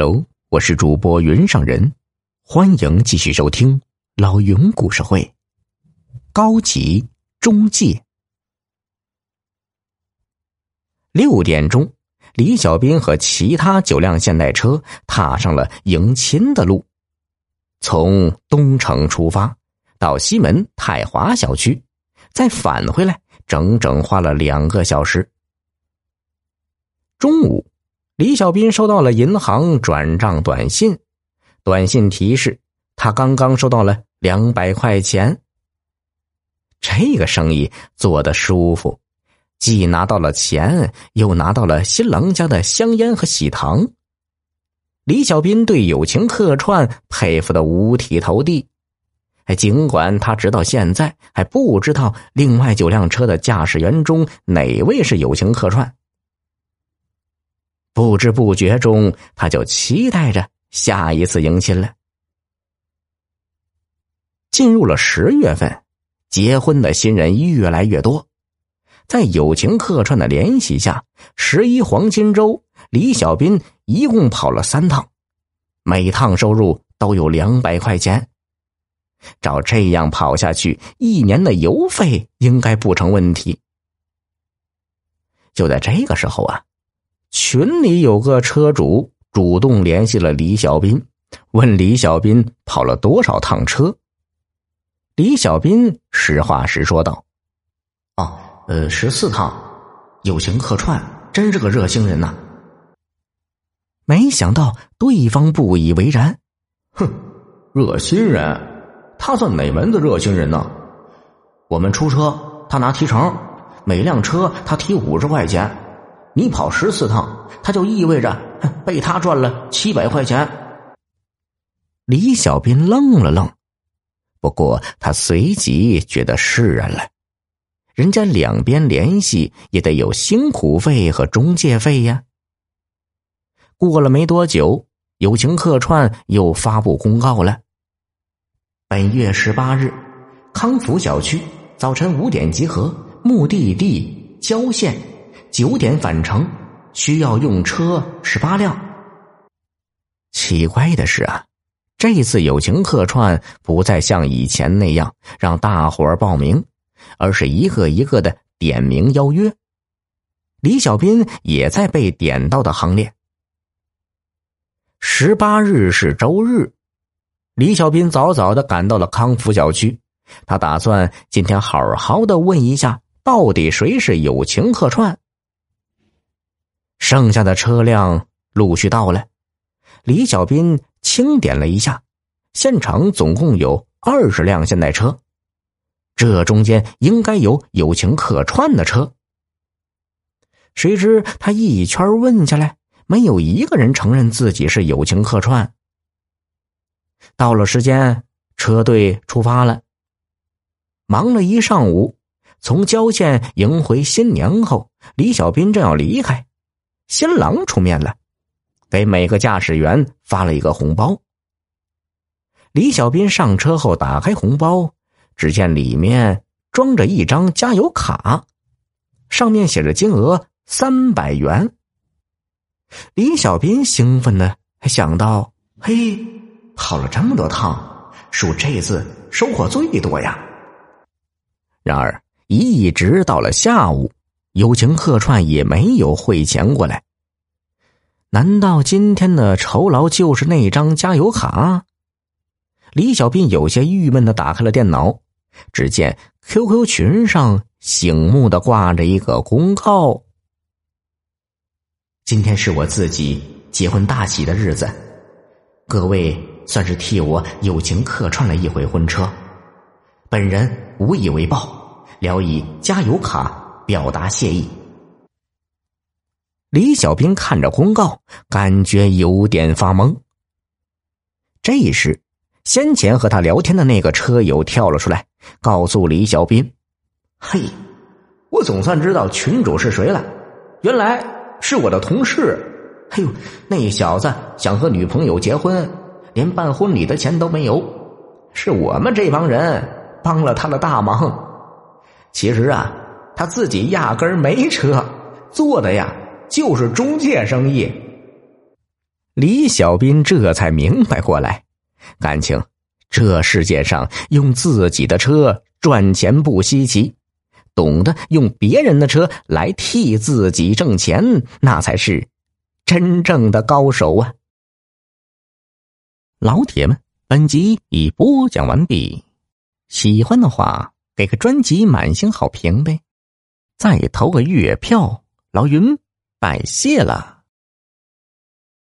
Hello，我是主播云上人，欢迎继续收听老云故事会。高级中介。六点钟，李小斌和其他九辆现代车踏上了迎亲的路，从东城出发，到西门泰华小区，再返回来，整整花了两个小时。中午。李小斌收到了银行转账短信，短信提示他刚刚收到了两百块钱。这个生意做的舒服，既拿到了钱，又拿到了新郎家的香烟和喜糖。李小斌对友情客串佩服的五体投地，尽管他直到现在还不知道另外九辆车的驾驶员中哪位是友情客串。不知不觉中，他就期待着下一次迎亲了。进入了十月份，结婚的新人越来越多，在友情客串的联系下，十一黄金周，李小斌一共跑了三趟，每趟收入都有两百块钱。照这样跑下去，一年的油费应该不成问题。就在这个时候啊。群里有个车主主动联系了李小斌，问李小斌跑了多少趟车。李小斌实话实说道：“哦，呃，十四趟，友情客串，真是个热心人呐。”没想到对方不以为然：“哼，热心人，他算哪门子热心人呢？我们出车，他拿提成，每辆车他提五十块钱。”你跑十四趟，他就意味着 被他赚了七百块钱。李小斌愣了愣，不过他随即觉得释然了，人家两边联系也得有辛苦费和中介费呀。过了没多久，友情客串又发布公告了：本月十八日，康福小区早晨五点集合，目的地郊县。九点返程，需要用车十八辆。奇怪的是啊，这次友情客串不再像以前那样让大伙儿报名，而是一个一个的点名邀约。李小斌也在被点到的行列。十八日是周日，李小斌早早的赶到了康福小区，他打算今天好好的问一下，到底谁是友情客串。剩下的车辆陆续到了，李小斌清点了一下，现场总共有二十辆现代车，这中间应该有友情客串的车。谁知他一圈问下来，没有一个人承认自己是友情客串。到了时间，车队出发了。忙了一上午，从郊县迎回新娘后，李小斌正要离开。新郎出面了，给每个驾驶员发了一个红包。李小斌上车后打开红包，只见里面装着一张加油卡，上面写着金额三百元。李小斌兴奋的想到：“嘿，跑了这么多趟，数这次收获最多呀！”然而，一直到了下午。友情客串也没有汇钱过来，难道今天的酬劳就是那张加油卡？李小斌有些郁闷的打开了电脑，只见 QQ 群上醒目的挂着一个公告：“今天是我自己结婚大喜的日子，各位算是替我友情客串了一回婚车，本人无以为报，聊以加油卡。”表达谢意。李小兵看着公告，感觉有点发懵。这时，先前和他聊天的那个车友跳了出来，告诉李小兵：“嘿，我总算知道群主是谁了，原来是我的同事。哎呦，那小子想和女朋友结婚，连办婚礼的钱都没有，是我们这帮人帮了他的大忙。其实啊。”他自己压根儿没车，做的呀就是中介生意。李小斌这才明白过来，感情这世界上用自己的车赚钱不稀奇，懂得用别人的车来替自己挣钱，那才是真正的高手啊！老铁们，本集已播讲完毕，喜欢的话给个专辑满星好评呗，再投个月票，老云拜谢了。